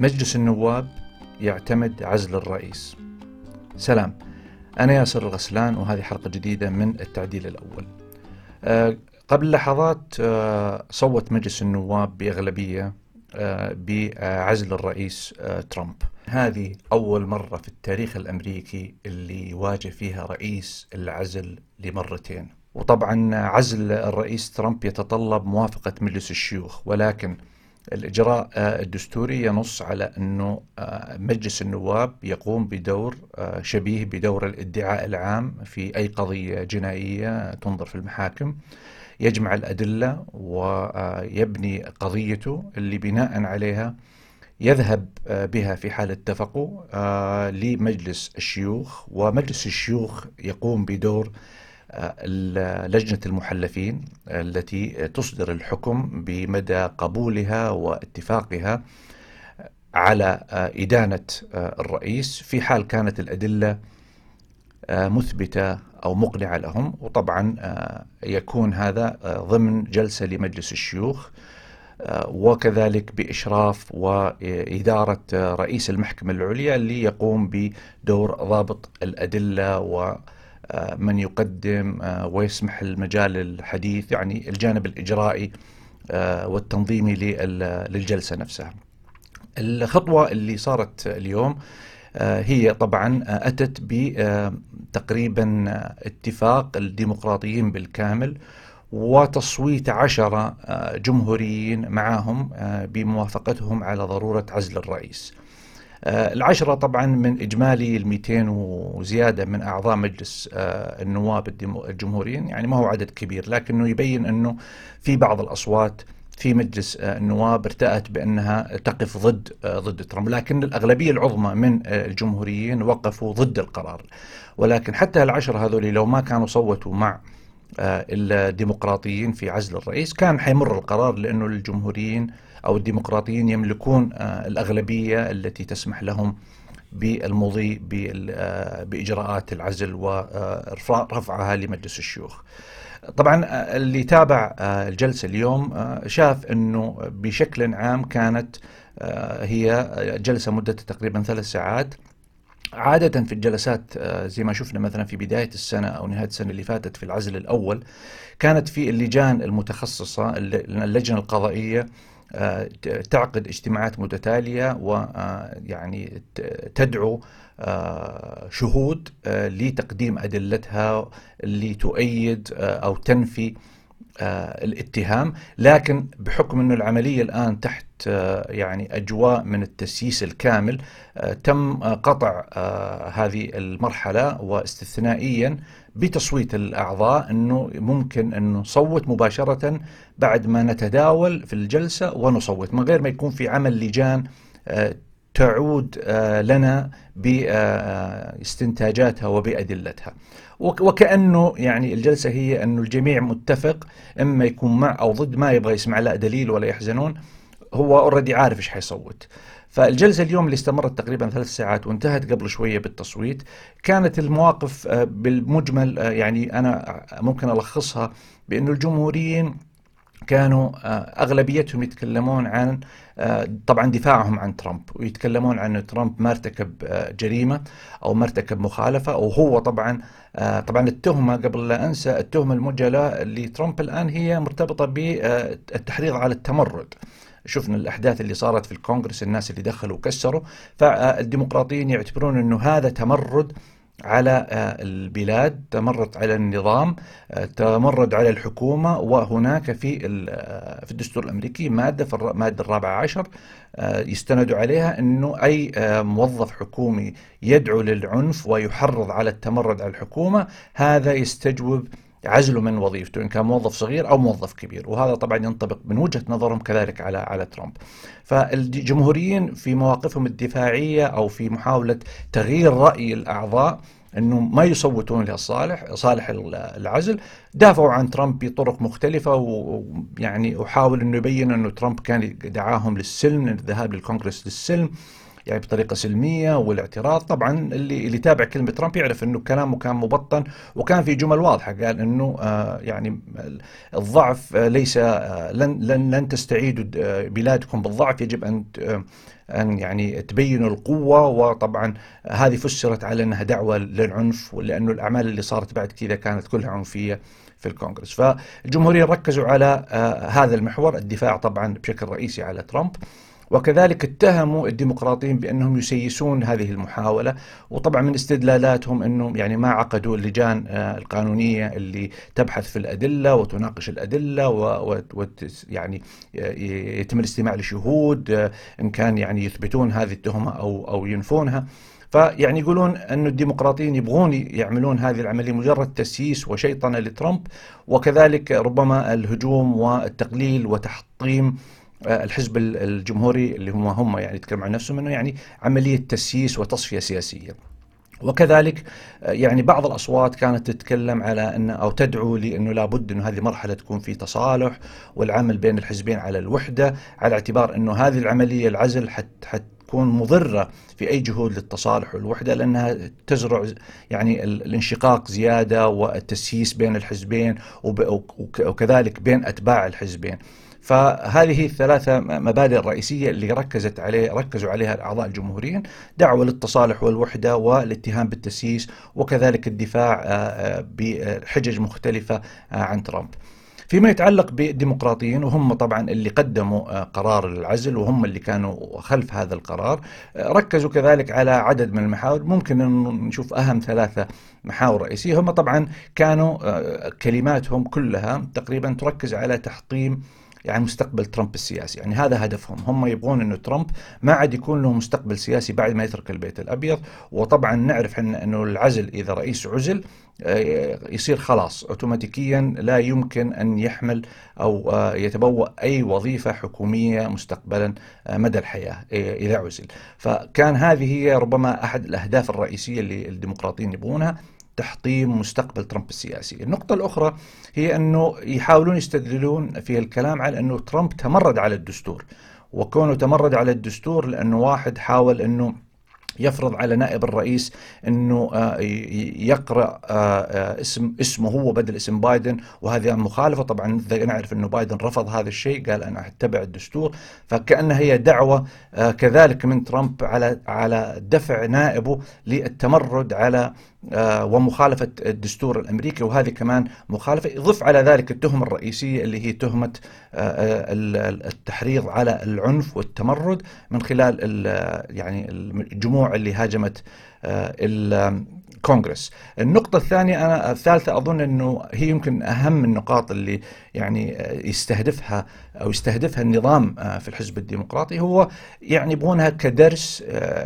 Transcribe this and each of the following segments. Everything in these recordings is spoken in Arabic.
مجلس النواب يعتمد عزل الرئيس. سلام. أنا ياسر الغسلان وهذه حلقة جديدة من التعديل الأول. أه قبل لحظات أه صوت مجلس النواب بأغلبية أه بعزل الرئيس ترامب. هذه أول مرة في التاريخ الأمريكي اللي يواجه فيها رئيس العزل لمرتين. وطبعا عزل الرئيس ترامب يتطلب موافقة مجلس الشيوخ ولكن الإجراء الدستوري ينص على أنه مجلس النواب يقوم بدور شبيه بدور الادعاء العام في أي قضية جنائية تنظر في المحاكم. يجمع الأدلة ويبني قضيته اللي بناء عليها يذهب بها في حال اتفقوا لمجلس الشيوخ. ومجلس الشيوخ يقوم بدور لجنة المحلفين التي تصدر الحكم بمدى قبولها واتفاقها على إدانة الرئيس في حال كانت الأدلة مثبتة أو مقنعة لهم. وطبعا يكون هذا ضمن جلسة لمجلس الشيوخ وكذلك بإشراف وإدارة رئيس المحكمة العليا اللي يقوم بدور ضابط الأدلة و من يقدم ويسمح المجال للحديث يعني الجانب الإجرائي والتنظيمي للجلسة نفسها. الخطوة اللي صارت اليوم هي طبعا أتت بتقريبا اتفاق الديمقراطيين بالكامل وتصويت عشرة جمهوريين معهم بموافقتهم على ضرورة عزل الرئيس. العشرة طبعا من إجمالي الميتين وزيادة من أعضاء مجلس النواب الجمهوريين. يعني ما هو عدد كبير لكنه يبين أنه في بعض الأصوات في مجلس النواب ارتأت بأنها تقف ضد ضد ترامب. لكن الأغلبية العظمى من الجمهوريين وقفوا ضد القرار. ولكن حتى العشرة هذول لو ما كانوا صوتوا مع الديمقراطيين في عزل الرئيس كان حيمر القرار لأنه الجمهوريين أو الديمقراطيين يملكون الأغلبية التي تسمح لهم بالمضي بإجراءات العزل ورفعها لمجلس الشيوخ. طبعا اللي تابع الجلسة اليوم شاف أنه بشكل عام كانت هي جلسة مدتها تقريبا ثلاث ساعات. عادة في الجلسات زي ما شفنا مثلا في بداية السنة أو نهاية السنة اللي فاتت في العزل الأول كانت في اللجان المتخصصة اللجنة القضائية تعقد اجتماعات متتالية ويعني تدعو شهود لتقديم أدلتها اللي تؤيد أو تنفي الاتهام. لكن بحكم أن العملية الآن تحت يعني أجواء من التسييس الكامل تم قطع هذه المرحلة واستثنائيا بتصويت الأعضاء أنه ممكن أن نصوت مباشرة بعد ما نتداول في الجلسة ونصوت من غير ما يكون في عمل لجان تعود لنا باستنتاجاتها وبأدلتها. وكأنه يعني الجلسة هي أنه الجميع متفق إما يكون مع أو ضد ما يبغى يسمع لا دليل ولا يحزنون هو اوريدي عارف إيش حيصوت. فالجلسة اليوم اللي استمرت تقريبا ثلاث ساعات وانتهت قبل شوية بالتصويت كانت المواقف بالمجمل يعني أنا ممكن ألخصها بأنه الجمهوريين كانوا أغلبيتهم يتكلمون عن طبعا دفاعهم عن ترامب ويتكلمون عن ترامب ما ارتكب جريمة أو ما ارتكب مخالفة وهو طبعا طبعا التهمة قبل لا أنسى التهمة الموجهه لترامب الآن هي مرتبطة بالتحريض على التمرد. شفنا الأحداث اللي صارت في الكونغرس الناس اللي دخلوا وكسروا. فالديمقراطيين يعتبرون إنه هذا تمرد على البلاد تمرد على النظام تمرد على الحكومة. وهناك في في الدستور الأمريكي مادة في المادة الرابعة عشر يستند عليها أنه أي موظف حكومي يدعو للعنف ويحرض على التمرد على الحكومة هذا يستجوب عزله من وظيفته إن كان موظف صغير أو موظف كبير. وهذا طبعا ينطبق من وجهة نظرهم كذلك على على ترامب. فالجمهوريين في مواقفهم الدفاعية أو في محاولة تغيير رأي الأعضاء انه ما يصوتون لصالح صالح العزل. دافعوا عن ترامب بطرق مختلفة ويعني وحاول إنه يبين إنه ترامب كان دعاهم للسلم للذهاب للكونغرس للسلم. يعني بطريقة سلمية والاعتراض. طبعا اللي اللي تابع كلمة ترامب يعرف إنه كلامه كان مبطن وكان في جمل واضحة. قال إنه آه يعني الضعف ليس لن لن لن تستعيدوا بلادكم بالضعف. يجب أن أن يعني تبينوا القوة. وطبعا هذه فسرت على أنها دعوة للعنف لأنه الأعمال اللي صارت بعد كذا كانت كلها عنفية في الكونغرس. فالجمهوريين ركزوا على آه، هذا المحور. الدفاع طبعا بشكل رئيسي على ترامب. وكذلك اتهموا الديمقراطيين بأنهم يسيسون هذه المحاولة وطبعا من استدلالاتهم أنهم يعني ما عقدوا اللجان آه، القانونية اللي تبحث في الأدلة وتناقش الأدلة و يعني آه، يتم الاستماع لشهود آه، إن كان يعني يثبتون هذه التهمة أو أو ينفونها. فيعني يقولون أن الديمقراطيين يبغون يعملون هذه العملية مجرد تسييس وشيطنة لترامب وكذلك ربما الهجوم والتقليل وتحطيم الحزب الجمهوري اللي هم هم يعني يتكلموا عن نفسهم إنه يعني عملية تسييس وتصفية سياسية. وكذلك آه، يعني بعض الأصوات كانت تتكلم على ان أو تدعو لإنه لابد إنه هذه مرحلة تكون في تصالح والعمل بين الحزبين على الوحدة على اعتبار إنه هذه العملية العزل حت حت تكون مضرة في أي جهود للتصالح والوحدة لأنها تزرع يعني الانشقاق زيادة والتسييس بين الحزبين وكذلك بين أتباع الحزبين فهذه الثلاثة مبادئ الرئيسية اللي ركزت عليه ركزوا عليها الأعضاء الجمهوريين. دعوة للتصالح والوحدة والاتهام بالتسييس وكذلك الدفاع آه، آه، بحجج مختلفة آه، عن ترامب. فيما يتعلق بالديمقراطيين وهم طبعا اللي قدموا قرار العزل وهم اللي كانوا خلف هذا القرار ركزوا كذلك على عدد من المحاور. ممكن نشوف أهم ثلاثة محاور رئيسية. هم طبعا كانوا كلماتهم كلها تقريبا تركز على تحطيم يعني مستقبل ترامب السياسي. يعني هذا هدفهم. هم يبغون أنه ترامب ما عاد يكون له مستقبل سياسي بعد ما يترك البيت الأبيض. وطبعا نعرف إحنا أنه العزل إذا رئيس عزل آه، يصير خلاص اوتوماتيكيا لا يمكن أن يحمل أو آه، يتبوأ أي وظيفة حكومية مستقبلا آه، مدى الحياة إذا عزل، فكان هذه هي ربما أحد الأهداف الرئيسية اللي الديمقراطيين يبغونها. تحطيم مستقبل ترامب السياسي. النقطة الأخرى هي أنه يحاولون يستدلون في الكلام على أنه ترامب تمرد على الدستور وكونه تمرد على الدستور لأنه واحد حاول أنه يفرض على نائب الرئيس أنه آه، يقرأ آه، آه، اسم اسمه هو بدل اسم بايدن وهذه مخالفة. طبعا نعرف أنه بايدن رفض هذا الشيء قال أنا أتبع الدستور. فكأنها هي دعوة كذلك من ترامب على على دفع نائبه للتمرد على ومخالفة الدستور الأمريكي وهذه كمان مخالفة. يضف على ذلك التهمة الرئيسية اللي هي تهمة التحريض على العنف والتمرد من خلال يعني الجموع اللي هاجمت آه، الكونغرس. النقطة الثانية أنا الثالثة أظن أنه هي يمكن أهم النقاط اللي يعني آه، يستهدفها أو يستهدفها النظام آه، في الحزب الديمقراطي. هو يعني يبغونها كدرس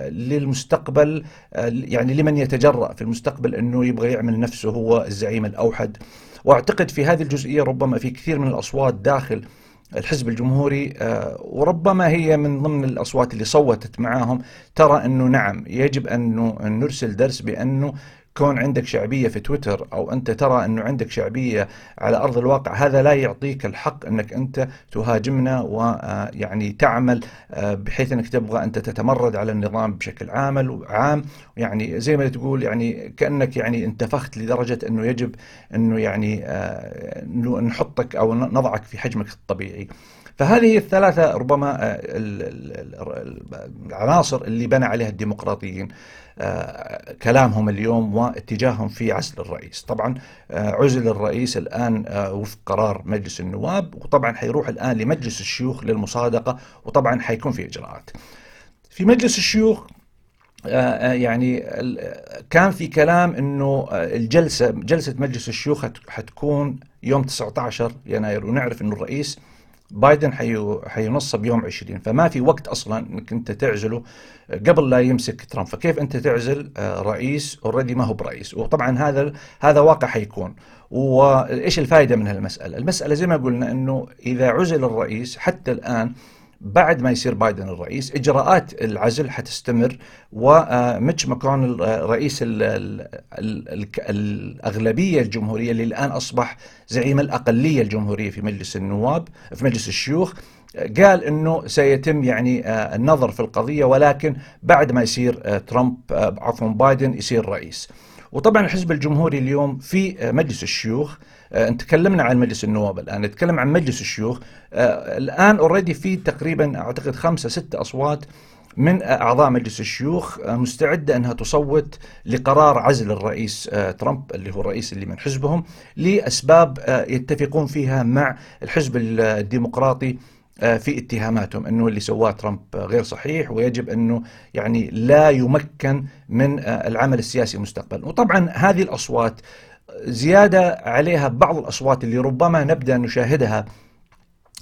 للمستقبل يعني لمن يتجرأ في المستقبل أنه يبغى يعمل نفسه هو الزعيم الأوحد. وأعتقد في هذه الجزئية ربما في كثير من الأصوات داخل الحزب الجمهوري آه، وربما هي من ضمن الأصوات اللي صوتت معاهم ترى أنه نعم يجب أن نرسل درس بأنه كون عندك شعبية في تويتر أو أنت ترى أنه عندك شعبية على أرض الواقع هذا لا يعطيك الحق أنك أنت تهاجمنا ويعني تعمل آه، بحيث أنك تبغى أنت تتمرد على النظام بشكل عامل عام. يعني زي ما تقول يعني كأنك يعني انتفخت لدرجة أنه يجب أنه يعني آه، نحطك أو نضعك في حجمك الطبيعي. فهذه الثلاثة ربما آه، العناصر اللي بنى عليها الديمقراطيين آه، كلامهم اليوم واتجاههم في عزل الرئيس. طبعا آه، عزل الرئيس الآن وفق قرار مجلس النواب وطبعا حيروح الآن لمجلس الشيوخ للمصادقة وطبعا حيكون في إجراءات. في مجلس الشيوخ يعني كان في كلام إنه الجلسة جلسة مجلس الشيوخ حتكون يوم 19 يناير ونعرف إنه الرئيس بايدن حينصب يوم 20 فما في وقت أصلا إنك أنت تعزله قبل لا يمسك ترامب. فكيف أنت تعزل آه، رئيس اوريدي ما هو برئيس؟ وطبعا هذا هذا واقع حيكون. وإيش الفائده من هالمسألة؟ المسألة زي ما قلنا إنه إذا عزل الرئيس حتى الآن بعد ما يصير بايدن الرئيس إجراءات العزل حتستمر وميتش ماكونل رئيس الأغلبية الجمهورية اللي الآن أصبح زعيم الأقلية الجمهورية في مجلس النواب في مجلس الشيوخ قال إنه سيتم يعني آه، النظر في القضية ولكن بعد ما يصير آه، ترامب آه، عفوا بايدن يصير رئيس. وطبعا الحزب الجمهوري اليوم في مجلس الشيوخ تكلمنا عن مجلس النواب الآن نتكلم عن مجلس الشيوخ. الآن already في تقريبا أعتقد خمسة ستة أصوات من أعضاء مجلس الشيوخ مستعدة أنها تصوت لقرار عزل الرئيس ترامب اللي هو الرئيس اللي من حزبهم لأسباب يتفقون فيها مع الحزب الديمقراطي. آه، في اتهاماتهم انه اللي سواه ترامب غير صحيح ويجب انه يعني لا يمكن من آه، العمل السياسي مستقبلا. وطبعا هذه الأصوات زيادة عليها بعض الأصوات اللي ربما نبدأ نشاهدها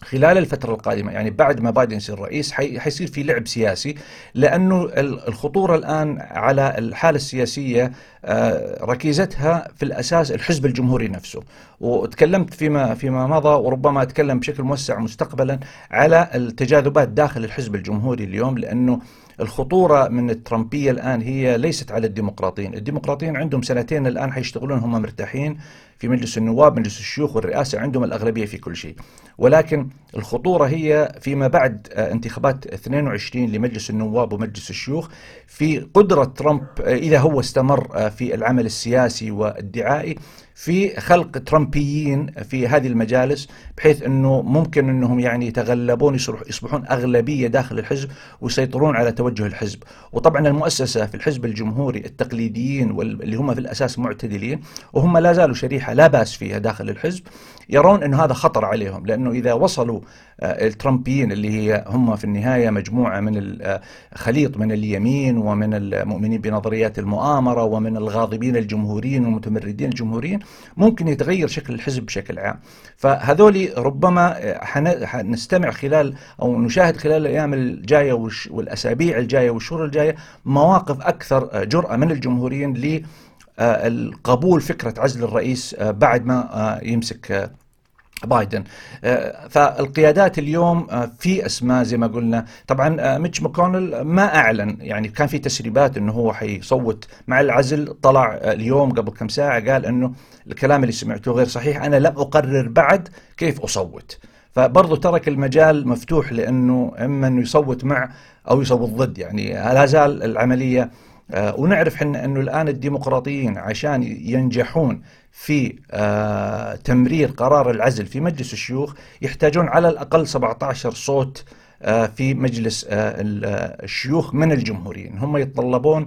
خلال الفترة القادمة يعني بعد ما بايدن يصير رئيس حيصير في لعب سياسي لأنه الخطورة الآن على الحالة السياسية آه، ركيزتها في الأساس الحزب الجمهوري نفسه. وتكلمت فيما فيما مضى وربما أتكلم بشكل موسع مستقبلا على التجاذبات داخل الحزب الجمهوري اليوم لأنه الخطورة من الترامبية الآن هي ليست على الديمقراطيين. الديمقراطيين عندهم سنتين الآن حيشتغلون هم مرتاحين في مجلس النواب مجلس الشيوخ والرئاسة عندهم الأغلبية في كل شيء. ولكن الخطورة هي فيما بعد آه، انتخابات 22 لمجلس النواب ومجلس الشيوخ في قدرة ترامب آه، إذا هو استمر آه، في العمل السياسي والدعائي. في خلق ترامبيين في هذه المجالس بحيث إنه ممكن إنهم يعني يتغلبون يصبحون أغلبية داخل الحزب ويسيطرون على توجه الحزب، وطبعا المؤسسة في الحزب الجمهوري التقليديين واللي هم في الأساس معتدلين وهم لا زالوا شريحة لا بأس فيها داخل الحزب. يرون إنه هذا خطر عليهم لأنه إذا وصلوا آه، الترامبيين اللي هي هم في النهاية مجموعة من آه، خليط من اليمين ومن المؤمنين بنظريات المؤامرة ومن الغاضبين الجمهوريين والمتمردين الجمهوريين ممكن يتغير شكل الحزب بشكل عام. فهذول ربما آه، حنستمع خلال أو نشاهد خلال الأيام الجاية والأسابيع الجاية والشهور الجاية مواقف أكثر جرأة من الجمهوريين ل القبول فكرة عزل الرئيس بعد ما يمسك بايدن. فالقيادات اليوم في أسماء زي ما قلنا. طبعا ميتش ماكونل ما أعلن يعني كان في تسريبات إنه هو حيصوت مع العزل. طلع اليوم قبل كم ساعة قال إنه الكلام اللي سمعته غير صحيح أنا لم أقرر بعد كيف أصوت. فبرضه ترك المجال مفتوح لإنه إما إنه يصوت مع أو يصوت ضد. يعني لا زال العملية ونعرف إحنا أنه الآن الديمقراطيين عشان ينجحون في آه، تمرير قرار العزل في مجلس الشيوخ يحتاجون على الأقل 17 صوت آه، في مجلس آه، الشيوخ من الجمهوريين. هم يتطلبون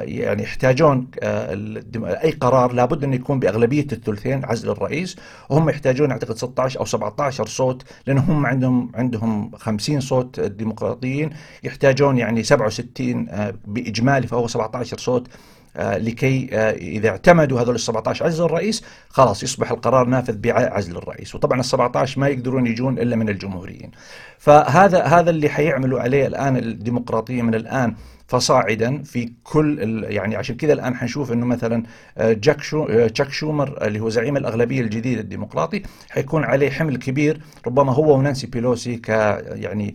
يعني يحتاجون أي قرار لابد أن يكون بأغلبية الثلثين عزل الرئيس. وهم يحتاجون أعتقد 16 أو 17 صوت لأن هم عندهم عندهم 50 صوت الديمقراطيين. يحتاجون يعني 67 بإجمالي فهو 17 صوت آه، لكي آه، إذا اعتمدوا هذول ال 17 عزل الرئيس خلاص يصبح القرار نافذ بعزل الرئيس وطبعا ال 17 ما يقدرون يجون إلا من الجمهوريين. فهذا هذا اللي حيعملوا عليه الآن الديمقراطية من الآن. فصاعدا في كل يعني عشان كذا الآن حنشوف إنه مثلا آه، جاك شو آه، جاك شومر اللي هو زعيم الأغلبية الجديد الديمقراطي حيكون عليه حمل كبير ربما هو ونانسي بيلوسي ك يعني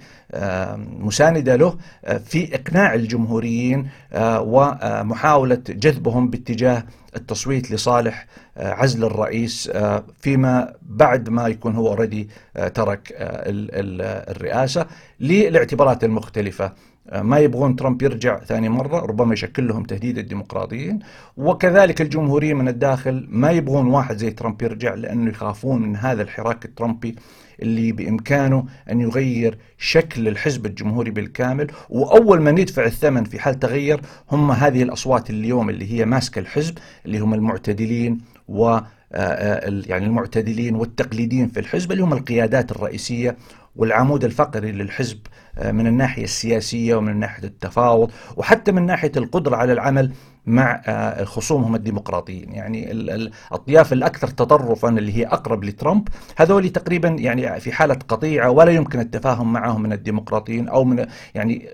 مساندة له آه، في إقناع الجمهوريين ومحاولة جذبهم باتجاه التصويت لصالح عزل الرئيس فيما بعد ما يكون هو already ترك الرئاسة للاعتبارات المختلفة. ما يبغون ترامب يرجع ثاني مرة ربما يشكل لهم تهديد الديمقراطيين. وكذلك الجمهوريين من الداخل ما يبغون واحد زي ترامب يرجع لأنه يخافون من هذا الحراك الترامبي اللي بإمكانه أن يغير شكل الحزب الجمهوري بالكامل. وأول من يدفع الثمن في حال تغير هم هذه الأصوات اليوم اللي هي ماسكة الحزب اللي هم المعتدلين و آه، آه، يعني المعتدلين والتقليديين في الحزب اللي هم القيادات الرئيسية والعمود الفقري للحزب آه، من الناحية السياسية ومن ناحية التفاوض وحتى من ناحية القدرة على العمل مع خصومهم الديمقراطيين. يعني الأطياف الأكثر تطرفا اللي هي أقرب لترامب هذول تقريبا يعني في حالة قطيعة ولا يمكن التفاهم معهم من الديمقراطيين أو من يعني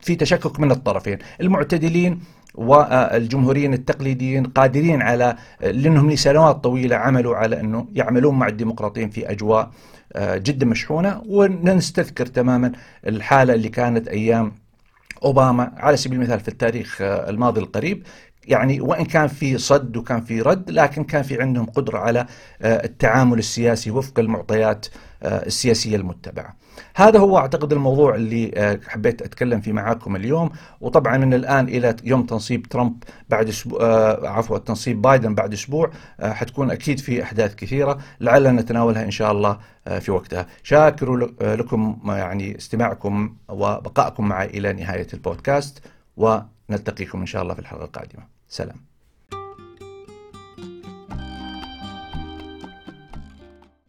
في تشكك من الطرفين. المعتدلين والجمهوريين التقليديين قادرين على لأنهم لسنوات طويلة عملوا على أنه يعملون مع الديمقراطيين في أجواء جدا مشحونة. ونستذكر تماما الحالة اللي كانت أيام أوباما على سبيل المثال في التاريخ الماضي القريب. يعني وإن كان في صد وكان في رد لكن كان في عندهم قدرة على التعامل السياسي وفق المعطيات السياسية المتبعة. هذا هو أعتقد الموضوع اللي آه، حبيت أتكلم فيه معاكم اليوم. وطبعا من الآن إلى يوم تنصيب ترامب بعد أسبوع آه، عفوا تنصيب بايدن بعد أسبوع آه، حتكون أكيد في أحداث كثيرة لعلنا نتناولها إن شاء الله في وقتها. شاكر لكم يعني استماعكم وبقائكم معي إلى نهاية البودكاست ونلتقيكم إن شاء الله في الحلقة القادمة. سلام